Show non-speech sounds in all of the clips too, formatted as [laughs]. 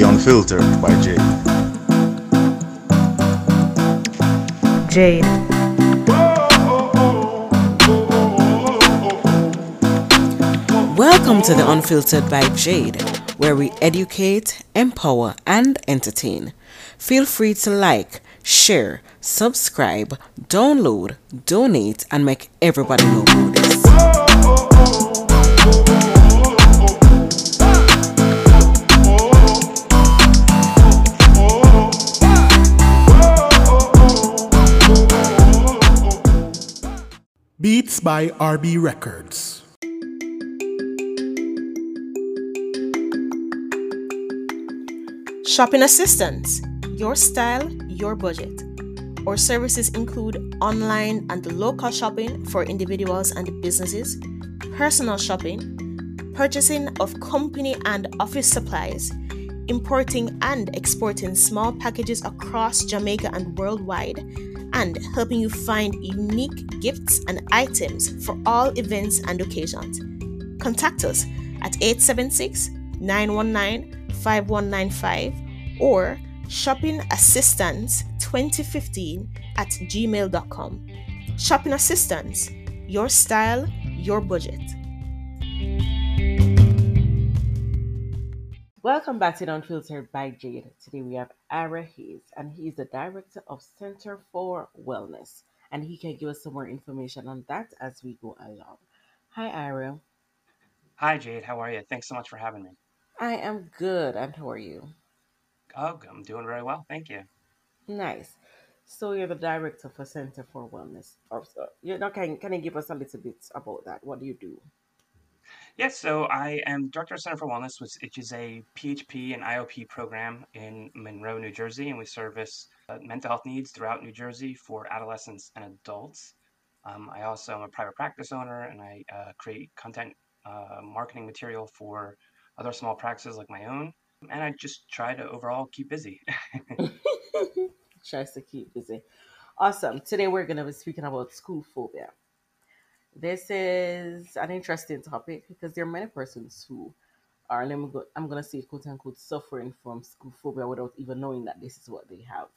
The Unfiltered by Jade. Jade. Welcome to The Unfiltered by Jade, where we educate, empower, and entertain. Feel free to like, share, subscribe, download, donate, and make everybody know about this. Beats by RB Records. Shopping assistance, your style, your budget. Our services include online and local shopping for individuals and businesses, personal shopping, purchasing of company and office supplies, importing and exporting small packages across Jamaica and worldwide, and helping you find unique gifts and items for all events and occasions. Contact us at 876 919 5195 or shoppingassistance2015 at gmail.com. Shopping Assistance, your style, your budget. Welcome back to Unfiltered by Jade. Today we have Ira Hays, and he is the director of Center for Wellness, and he can give us some more information on that as we go along. Hi, Ira. Hi, Jade. How are you? Thanks so much for having me. I am good, and how are you? Oh, I'm doing very well. Thank you. Nice. So you're the director for Center for Wellness. Or so you know, can can you give us a little bit about that? What do you do? Yes, so I am Director of Center for Wellness, which, is a PHP and IOP program in Monroe, New Jersey, and we service uh, mental health needs throughout New Jersey for adolescents and adults. Um, I also am a private practice owner, and I uh, create content uh, marketing material for other small practices like my own. And I just try to overall keep busy. [laughs] [laughs] Tries to keep busy. Awesome. Today we're going to be speaking about school phobia. This is an interesting topic because there are many persons who are, let me go, I'm going to say, quote unquote, suffering from school phobia without even knowing that this is what they have.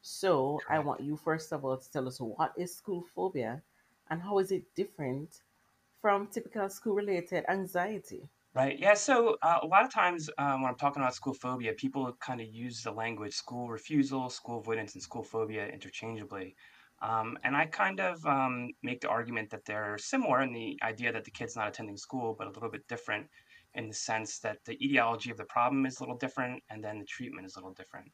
So I want you, first of all, to tell us what is school phobia and how is it different from typical school related anxiety? Right. Yeah. So uh, a lot of times um, when I'm talking about school phobia, people kind of use the language school refusal, school avoidance, and school phobia interchangeably. Um, and I kind of um, make the argument that they're similar in the idea that the kid's not attending school, but a little bit different in the sense that the etiology of the problem is a little different and then the treatment is a little different.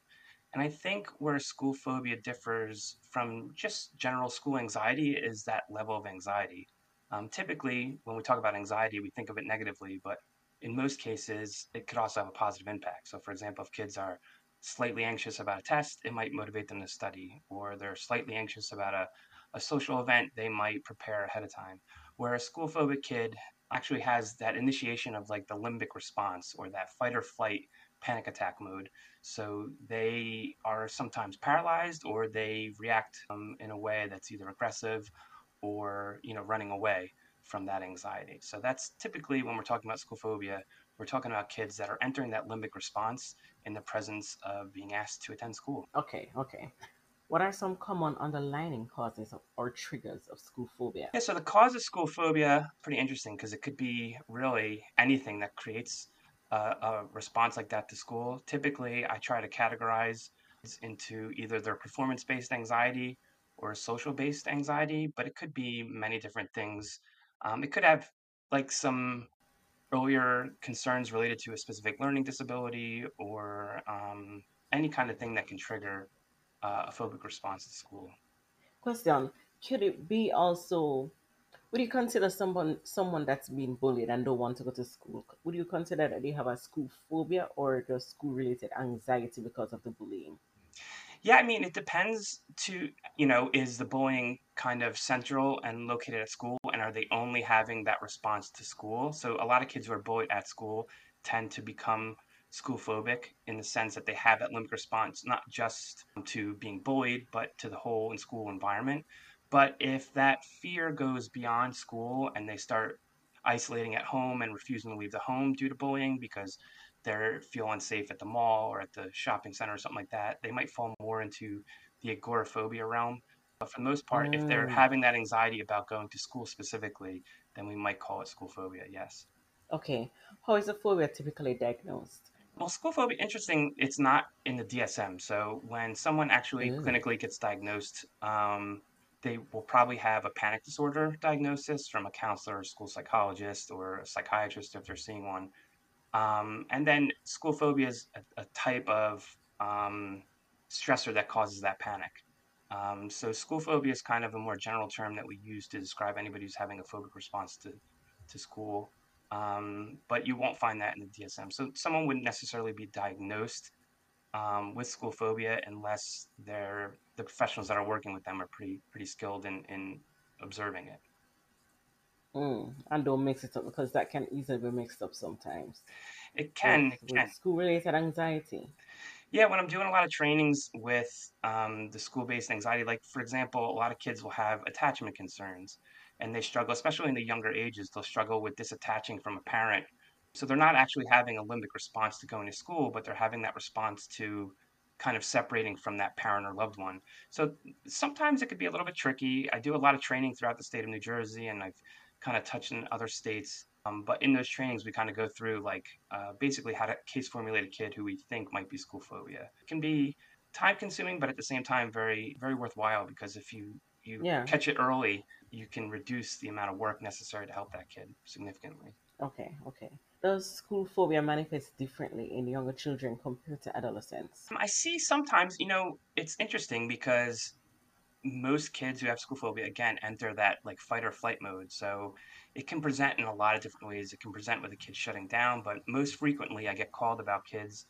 And I think where school phobia differs from just general school anxiety is that level of anxiety. Um, typically, when we talk about anxiety, we think of it negatively, but in most cases, it could also have a positive impact. So, for example, if kids are slightly anxious about a test, it might motivate them to study, or they're slightly anxious about a, a social event, they might prepare ahead of time. Where a school phobic kid actually has that initiation of like the limbic response or that fight or flight panic attack mode. So they are sometimes paralyzed or they react um, in a way that's either aggressive or you know running away from that anxiety. So that's typically when we're talking about school phobia, we're talking about kids that are entering that limbic response in the presence of being asked to attend school. Okay, okay. What are some common underlying causes of, or triggers of school phobia? Yeah, so the cause of school phobia, pretty interesting because it could be really anything that creates a, a response like that to school. Typically, I try to categorize into either their performance based anxiety or social based anxiety, but it could be many different things. Um, it could have like some earlier concerns related to a specific learning disability or um, any kind of thing that can trigger uh, a phobic response to school. Question: Could it be also? Would you consider someone someone that's been bullied and don't want to go to school? Would you consider that they have a school phobia or just school related anxiety because of the bullying? Yeah, I mean, it depends to, you know, is the bullying kind of central and located at school, and are they only having that response to school? So a lot of kids who are bullied at school tend to become school phobic in the sense that they have that limbic response, not just to being bullied, but to the whole in school environment. But if that fear goes beyond school and they start isolating at home and refusing to leave the home due to bullying because they feel unsafe at the mall or at the shopping center or something like that, they might fall more into the agoraphobia realm. But for the most part, mm. if they're mm. having that anxiety about going to school specifically, then we might call it school phobia, yes. Okay. How is a phobia typically diagnosed? Well, school phobia, interesting, it's not in the DSM. So when someone actually mm. clinically gets diagnosed, um, they will probably have a panic disorder diagnosis from a counselor, or school psychologist, or a psychiatrist if they're seeing one. Um, and then school phobia is a, a type of um, stressor that causes that panic. Um, so school phobia is kind of a more general term that we use to describe anybody who's having a phobic response to, to school. Um, but you won't find that in the DSM. So someone wouldn't necessarily be diagnosed um, with school phobia unless they're the professionals that are working with them are pretty pretty skilled in, in observing it. Mm, and don't mix it up because that can easily be mixed up sometimes. It can. With, can. School related anxiety. Yeah, when I'm doing a lot of trainings with um, the school based anxiety, like for example, a lot of kids will have attachment concerns and they struggle, especially in the younger ages, they'll struggle with disattaching from a parent. So they're not actually having a limbic response to going to school, but they're having that response to kind of separating from that parent or loved one. So sometimes it could be a little bit tricky. I do a lot of training throughout the state of New Jersey, and I've kind of touched in other states. Um, but in those trainings, we kind of go through like uh, basically how to case formulate a kid who we think might be school phobia. It can be time consuming, but at the same time, very, very worthwhile because if you you yeah. catch it early, you can reduce the amount of work necessary to help that kid significantly. Okay, okay. Does school phobia manifest differently in younger children compared to adolescents? Um, I see sometimes, you know, it's interesting because most kids who have school phobia again enter that like fight or flight mode. So it can present in a lot of different ways. It can present with a kid shutting down, but most frequently I get called about kids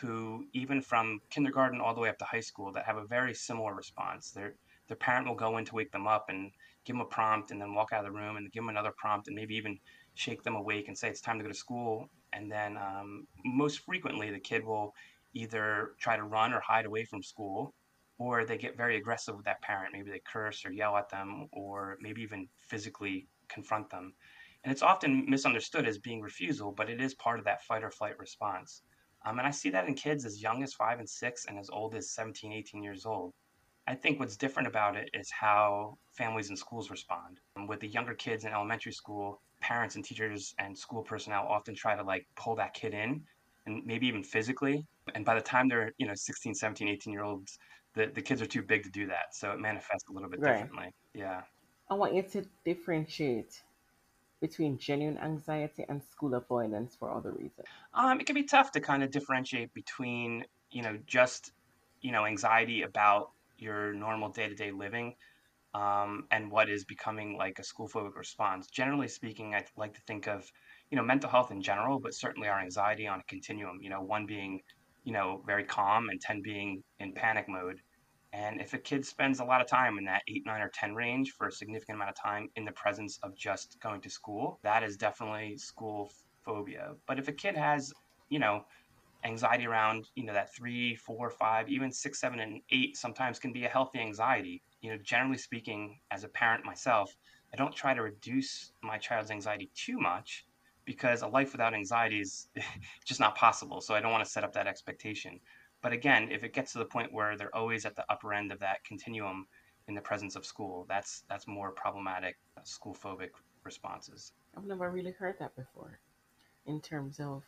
who even from kindergarten all the way up to high school that have a very similar response. Their their parent will go in to wake them up and give them a prompt and then walk out of the room and give them another prompt and maybe even shake them awake and say it's time to go to school. And then um, most frequently the kid will either try to run or hide away from school or they get very aggressive with that parent. Maybe they curse or yell at them, or maybe even physically confront them. And it's often misunderstood as being refusal, but it is part of that fight or flight response. Um, and I see that in kids as young as five and six and as old as 17, 18 years old. I think what's different about it is how families and schools respond. Um, with the younger kids in elementary school, parents and teachers and school personnel often try to like pull that kid in and maybe even physically. And by the time they're, you know, 16, 17, 18 year olds, the, the kids are too big to do that. So it manifests a little bit right. differently. Yeah. I want you to differentiate between genuine anxiety and school avoidance for other reasons. Um, it can be tough to kind of differentiate between, you know, just, you know, anxiety about your normal day to day living um, and what is becoming like a school phobic response. Generally speaking, I like to think of, you know, mental health in general, but certainly our anxiety on a continuum, you know, one being you know, very calm and 10 being in panic mode. And if a kid spends a lot of time in that eight, nine, or 10 range for a significant amount of time in the presence of just going to school, that is definitely school phobia. But if a kid has, you know, anxiety around, you know, that three, four, five, even six, seven, and eight sometimes can be a healthy anxiety. You know, generally speaking, as a parent myself, I don't try to reduce my child's anxiety too much because a life without anxiety is [laughs] just not possible. So I don't want to set up that expectation. But again, if it gets to the point where they're always at the upper end of that continuum in the presence of school, that's that's more problematic uh, school phobic responses. I've never really heard that before in terms of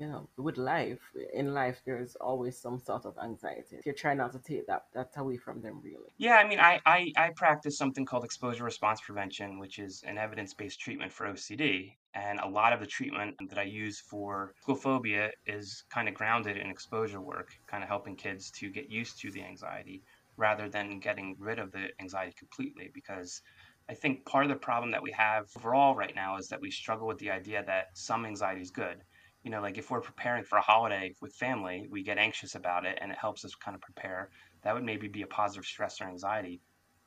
you know, with life, in life, there's always some sort of anxiety. If You try not to take that that away from them, really. Yeah, I mean, I, I, I practice something called exposure response prevention, which is an evidence based treatment for OCD. And a lot of the treatment that I use for school phobia is kind of grounded in exposure work, kind of helping kids to get used to the anxiety rather than getting rid of the anxiety completely. Because I think part of the problem that we have overall right now is that we struggle with the idea that some anxiety is good you know, like if we're preparing for a holiday with family, we get anxious about it and it helps us kind of prepare. That would maybe be a positive stress or anxiety.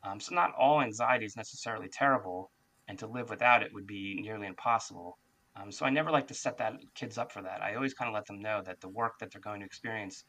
Um, so, not all anxiety is necessarily terrible, and to live without it would be nearly impossible. Um, so, I never like to set that kids up for that. I always kind of let them know that the work that they're going to experience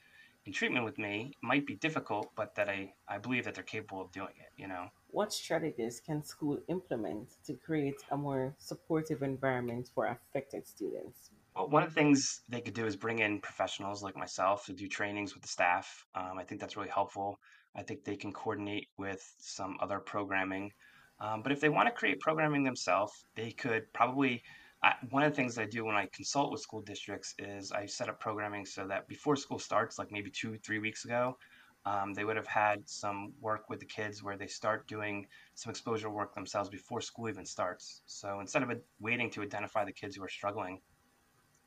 in treatment with me might be difficult, but that I, I believe that they're capable of doing it, you know? what strategies can school implement to create a more supportive environment for affected students? Well, one of the things they could do is bring in professionals like myself to do trainings with the staff. Um, I think that's really helpful. I think they can coordinate with some other programming. Um, but if they want to create programming themselves, they could probably. I, one of the things I do when I consult with school districts is I set up programming so that before school starts, like maybe two, three weeks ago, um, they would have had some work with the kids where they start doing some exposure work themselves before school even starts. So instead of waiting to identify the kids who are struggling,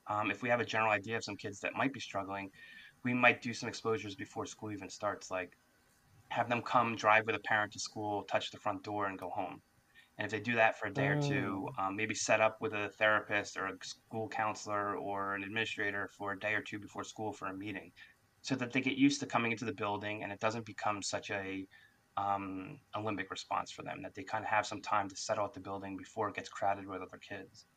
um, if we have a general idea of some kids that might be struggling, we might do some exposures before school even starts, like have them come drive with a parent to school, touch the front door, and go home. And if they do that for a day or two, Mm. um, maybe set up with a therapist or a school counselor or an administrator for a day or two before school for a meeting, so that they get used to coming into the building and it doesn't become such a um, a limbic response for them. That they kind of have some time to settle at the building before it gets crowded with other kids.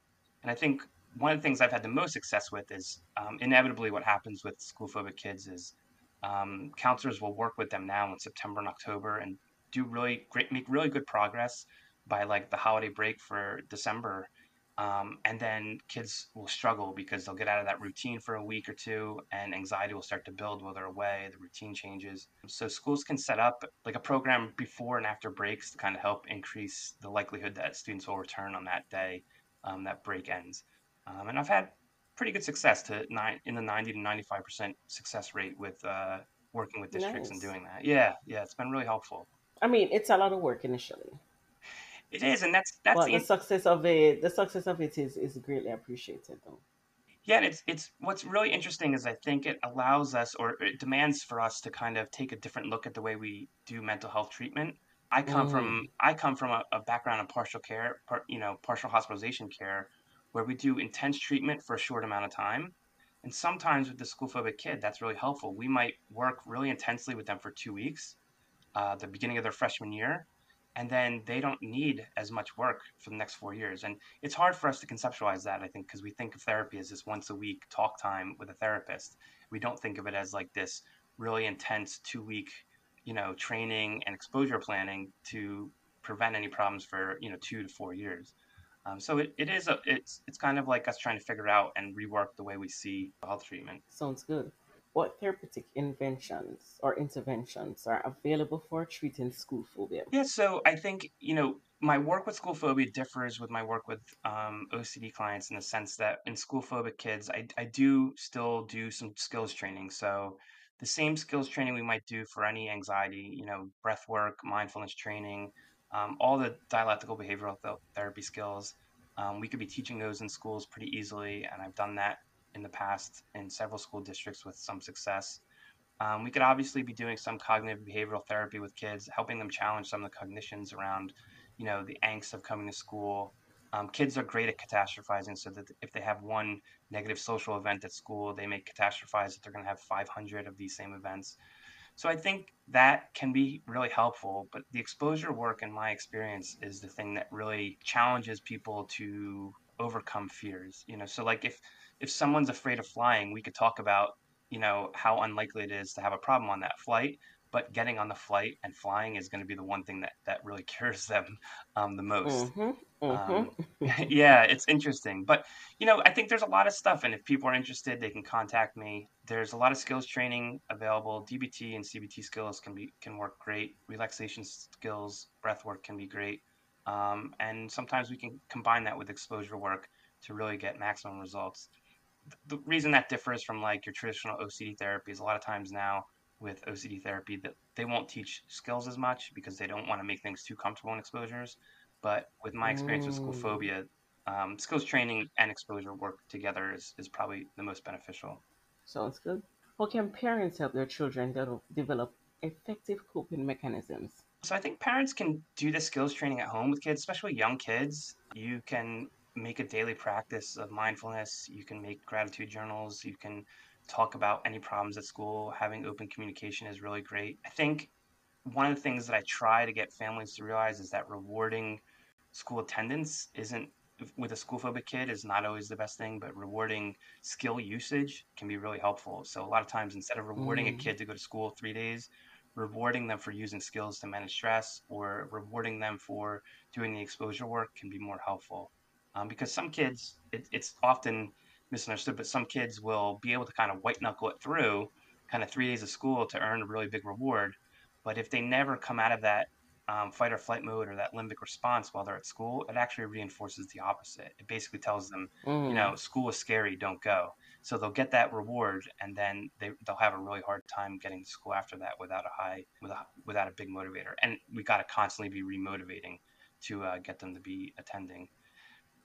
And I think one of the things I've had the most success with is um, inevitably what happens with school phobic kids is um, counselors will work with them now in September and October and do really great, make really good progress by like the holiday break for December. Um, and then kids will struggle because they'll get out of that routine for a week or two and anxiety will start to build while they're away. The routine changes. So schools can set up like a program before and after breaks to kind of help increase the likelihood that students will return on that day um, that break ends. Um, and I've had pretty good success to nine in the 90 to 95 percent success rate with uh, working with districts and doing that. Yeah, yeah, it's been really helpful. I mean, it's a lot of work initially, It is, and that's that's the the success of it, the success of it is is greatly appreciated, though. yeah, and it's it's what's really interesting is I think it allows us or it demands for us to kind of take a different look at the way we do mental health treatment. I come Mm. from I come from a, a background of partial care, par, you know, partial hospitalization care, where we do intense treatment for a short amount of time. And sometimes with the school phobic kid, that's really helpful. We might work really intensely with them for two weeks, uh, the beginning of their freshman year, and then they don't need as much work for the next four years. And it's hard for us to conceptualize that, I think, because we think of therapy as this once a week talk time with a therapist. We don't think of it as like this really intense two week, you know, training and exposure planning to prevent any problems for, you know, two to four years. Um, so it, it is a it's it's kind of like us trying to figure out and rework the way we see health treatment. Sounds good. What therapeutic inventions or interventions are available for treating school phobia? Yeah, so I think, you know, my work with school phobia differs with my work with um, OCD clients in the sense that in school phobic kids, I, I do still do some skills training. So the same skills training we might do for any anxiety, you know, breath work, mindfulness training, um, all the dialectical behavioral th- therapy skills, um, we could be teaching those in schools pretty easily. And I've done that in the past in several school districts with some success. Um, we could obviously be doing some cognitive behavioral therapy with kids, helping them challenge some of the cognitions around, you know, the angst of coming to school. Um, kids are great at catastrophizing, so that if they have one negative social event at school, they may catastrophize that they're going to have 500 of these same events. So I think that can be really helpful. But the exposure work, in my experience, is the thing that really challenges people to overcome fears. You know, so like if if someone's afraid of flying, we could talk about you know how unlikely it is to have a problem on that flight but getting on the flight and flying is going to be the one thing that that really [laughs] cures them um, the most. Mm-hmm. um, Mm-hmm. [laughs] yeah it's interesting but you know i think there's a lot of stuff and if people are interested they can contact me. There's a lot of skills training available. Dbt and cbt skills can be can work great. Relaxation skills breath work can be great. Um, and sometimes we can combine that with exposure work to really get maximum results. The reason that differs from like your traditional OCD therapy is a lot of times now with OCD therapy that they won't teach skills as much because they don't want to make things too comfortable in exposures. But with my experience with school Mm. phobia, um, skills training and exposure work together is, is probably the most beneficial. Sounds good. How can parents help their children develop effective coping mechanisms? So I think parents can do the skills training at home with kids, especially young kids. You can make a daily practice of mindfulness. You can make gratitude journals. You can talk about any problems at school. Having open communication is really great. I think one of the things that I try to get families to realize is that rewarding school attendance isn't with a school phobic kid is not always the best thing, but rewarding skill usage can be really helpful. So a lot of times instead of rewarding a Mm. kid to go to school three days, rewarding them for using skills to manage stress or rewarding them for doing the exposure work can be more helpful. Um, because some kids, it, it's often misunderstood, but some kids will be able to kind of white knuckle it through kind of three days of school to earn a really big reward. But if they never come out of that um, fight or flight mode or that limbic response while they're at school, it actually reinforces the opposite. It basically tells them, mm. you know, school is scary, don't go. So they'll get that reward, and then they they'll have a really hard time getting to school after that without a high without without a big motivator. And we got to constantly be remotivating to uh, get them to be attending.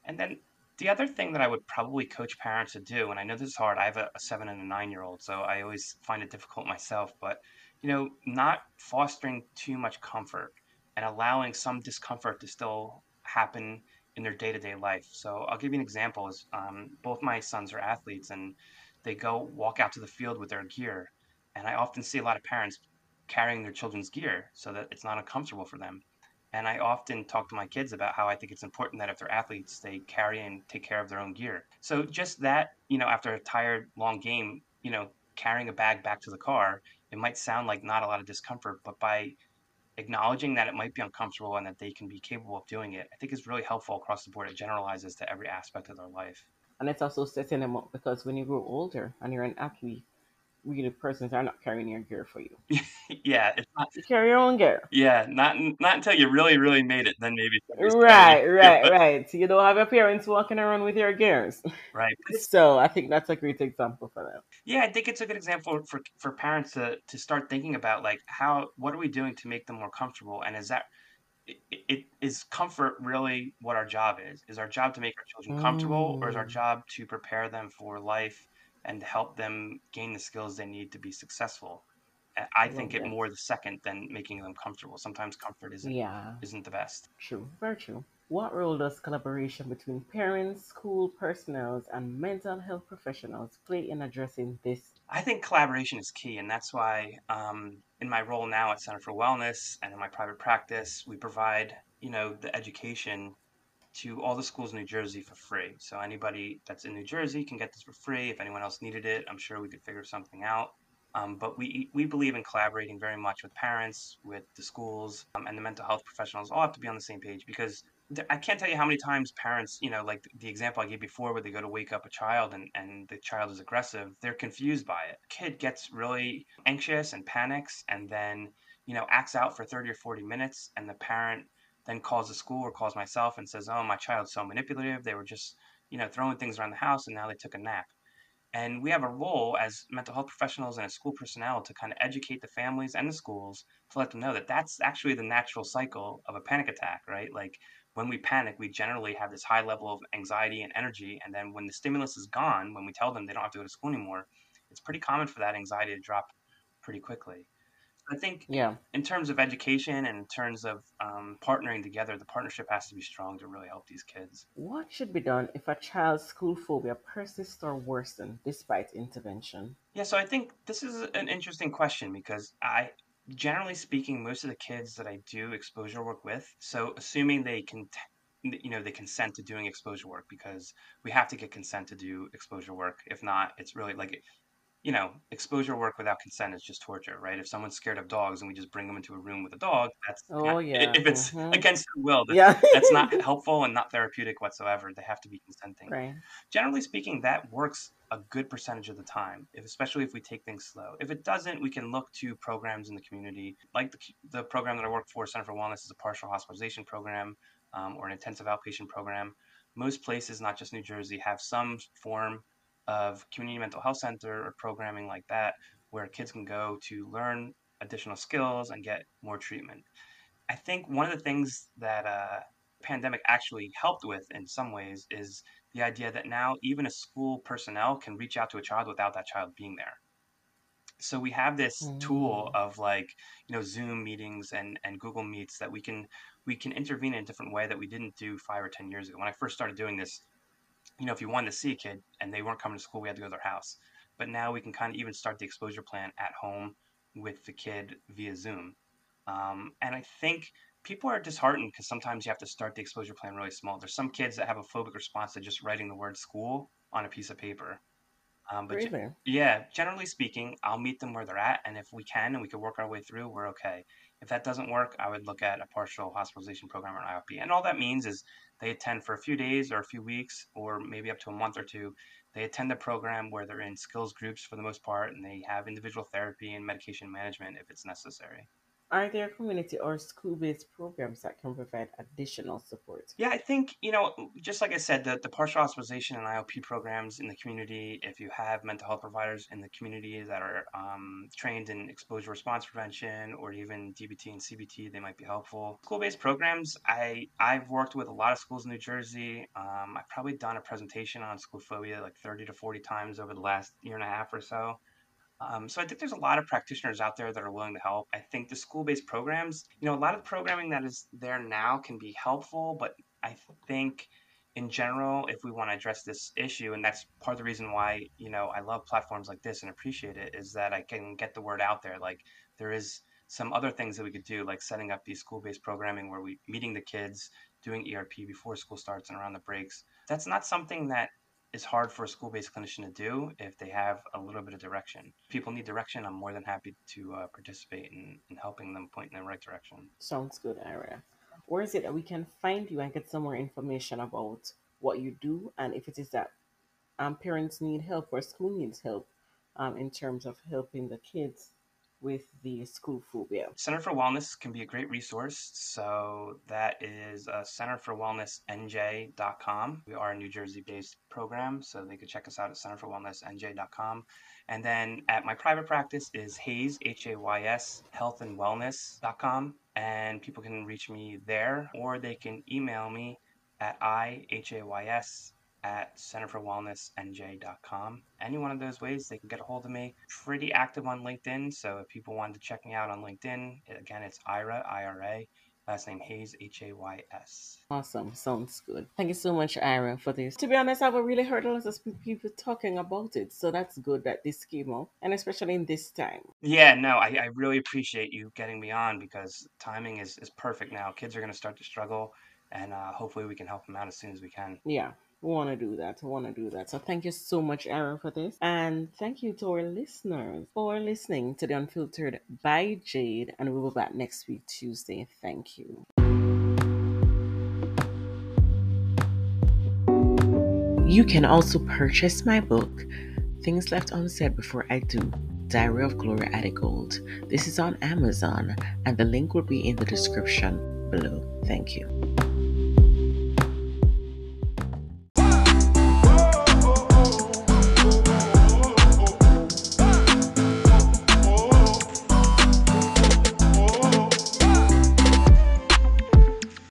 And then the other thing that I would probably coach parents to do, and I know this is hard. I have a, a seven and a nine year old, so I always find it difficult myself. But you know, not fostering too much comfort and allowing some discomfort to still happen in their day-to-day life. So I'll give you an example. Is um, both my sons are athletes, and they go walk out to the field with their gear, and I often see a lot of parents carrying their children's gear so that it's not uncomfortable for them. And I often talk to my kids about how I think it's important that if they're athletes, they carry and take care of their own gear. So just that, you know, after a tired, long game, you know, carrying a bag back to the car, it might sound like not a lot of discomfort, but by acknowledging that it might be uncomfortable and that they can be capable of doing it, I think is really helpful across the board. It generalizes to every aspect of their life. And it's also setting them up because when you grow older and you're an athlete, really persons are not carrying your gear for you. [laughs] yeah, it's not. You carry your own gear. Yeah, not not until you really really made it, then maybe. Right, right, right. So you don't have your parents walking around with your gears. Right. [laughs] so I think that's a great example for them. Yeah, I think it's a good example for for parents to to start thinking about like how what are we doing to make them more comfortable, and is that it, it is comfort really what our job is? Is our job to make our children comfortable, mm. or is our mm. job to prepare them for life and help them gain the skills they need to be successful. I think it more the second than making them comfortable. Sometimes comfort isn't yeah. isn't the best. True, very true. What role does collaboration between parents, school personnel, and mental health professionals play in addressing this? I think collaboration is key, and that's why um, in my role now at Center for Wellness and in my private practice, we provide you know the education to all the schools in New Jersey for free. So anybody that's in New Jersey can get this for free. If anyone else needed it, I'm sure we could figure something out. Um, but we we believe in collaborating very much with parents, with the schools, um, and the mental health professionals. All have to be on the same page because I can't tell you how many times parents, you know, like the, the example I gave before, where they go to wake up a child and and the child is aggressive, they're confused by it. Kid gets really anxious and panics, and then you know acts out for 30 or 40 minutes, and the parent then calls the school or calls myself and says, "Oh, my child's so manipulative. They were just, you know, throwing things around the house, and now they took a nap." And we have a role as mental health professionals and as school personnel to kind of educate the families and the schools to let them know that that's actually the natural cycle of a panic attack, right? Like when we panic, we generally have this high level of anxiety and energy. And then when the stimulus is gone, when we tell them they don't have to go to school anymore, it's pretty common for that anxiety to drop pretty quickly. I think yeah. in terms of education and in terms of um, partnering together, the partnership has to be strong to really help these kids. What should be done if a child's school phobia persists or worsens despite intervention? Yeah, so I think this is an interesting question because I, generally speaking, most of the kids that I do exposure work with, so assuming they can you know they consent to doing exposure work because we have to get consent to do exposure work if not it's really like you know, exposure work without consent is just torture, right? If someone's scared of dogs and we just bring them into a room with a dog, that's oh not, yeah. If it's mm-hmm. against their will, that's, yeah. that's not [laughs] helpful and not therapeutic whatsoever. They have to be consenting. Right. Generally speaking, that works a good percentage of the time, if, especially if we take things slow. If it doesn't, we can look to programs in the community, like the, the program that I work for, Center for Wellness, is a partial hospitalization program um, or an intensive outpatient program. Most places, not just New Jersey, have some form of community mental health center or programming like that where kids can go to learn additional skills and get more treatment. I think one of the things that uh, pandemic actually helped with in some ways is the idea that now even a school personnel can reach out to a child without that child being there. So we have this mm. tool of like you know Zoom meetings and and Google Meets that we can we can intervene in a different way that we didn't do five or ten years ago. When I first started doing this, you know, if you wanted to see a kid and they weren't coming to school, we had to go to their house. But now we can kind of even start the exposure plan at home with the kid via Zoom. Um, and I think people are disheartened because sometimes you have to start the exposure plan really small. There's some kids that have a phobic response to just writing the word school on a piece of paper. Um, but Really? yeah, generally speaking, I'll meet them where they're at, and if we can and we can work our way through, we're okay. If that doesn't work, I would look at a partial hospitalization program or an IOP. And all that means is they attend for a few days or a few weeks or maybe up to a month or two. They attend a program where they're in skills groups for the most part and they have individual therapy and medication management if it's necessary. Are there community or school based programs that can provide additional support? Yeah, I think, you know, just like I said, the, the partial hospitalization and IOP programs in the community, if you have mental health providers in the community that are um, trained in exposure response prevention or even DBT and CBT, they might be helpful. School based programs, I, I've worked with a lot of schools in New Jersey. Um, I've probably done a presentation on school phobia like 30 to 40 times over the last year and a half or so. Um, so I think there's a lot of practitioners out there that are willing to help. I think the school-based programs, you know, a lot of the programming that is there now can be helpful, but I think in general, if we want to address this issue, and that's part of the reason why, you know, I love platforms like this and appreciate it, is that I can get the word out there. Like there is some other things that we could do, like setting up these school-based programming where we meeting the kids, doing ERP before school starts and around the breaks. That's not something that is hard for a school-based clinician to do if they have a little bit of direction. If people need direction, I'm more than happy to uh, participate in, in helping them point in the right direction. Sounds good, Ira. Where is it that we can find you and get some more information about what you do and if it is that um, parents need help or school needs help um, in terms of helping the kids with the school phobia? Center for Wellness can be a great resource. So that is uh, centerforwellnessnj.com. We are a New Jersey-based program, so they could check us out at centerforwellnessnj.com. And then at my private practice is Hays, H-A-Y-S, health and healthandwellness.com. And people can reach me there, or they can email me at I-H-A-Y-S at centerforwellnessnj.com. Any one of those ways, they can get a hold of me. Pretty active on LinkedIn, so if people wanted to check me out on LinkedIn, again, it's Ira, I-R-A, last name Hays, H-A-Y-S. Awesome. Sounds good. Thank you so much, Ira, for this. To be honest, I've really heard a lot of people talking about it, so that's good that this came up, and especially in this time. Yeah, no, I, I really appreciate you getting me on because timing is, is perfect now. Kids are going to start to struggle, and uh, hopefully we can help them out as soon as we can. Yeah, we want to do that. We want to do that. So thank you so much, Aaron, for this. And thank you to our listeners for listening to The Unfiltered by Jade. And we'll be back next week, Tuesday. Thank you. You can also purchase my book, Things Left Unsaid Before I Do. Diary of Gloria Adigold. This is on Amazon, and the link will be in the description below. Thank you.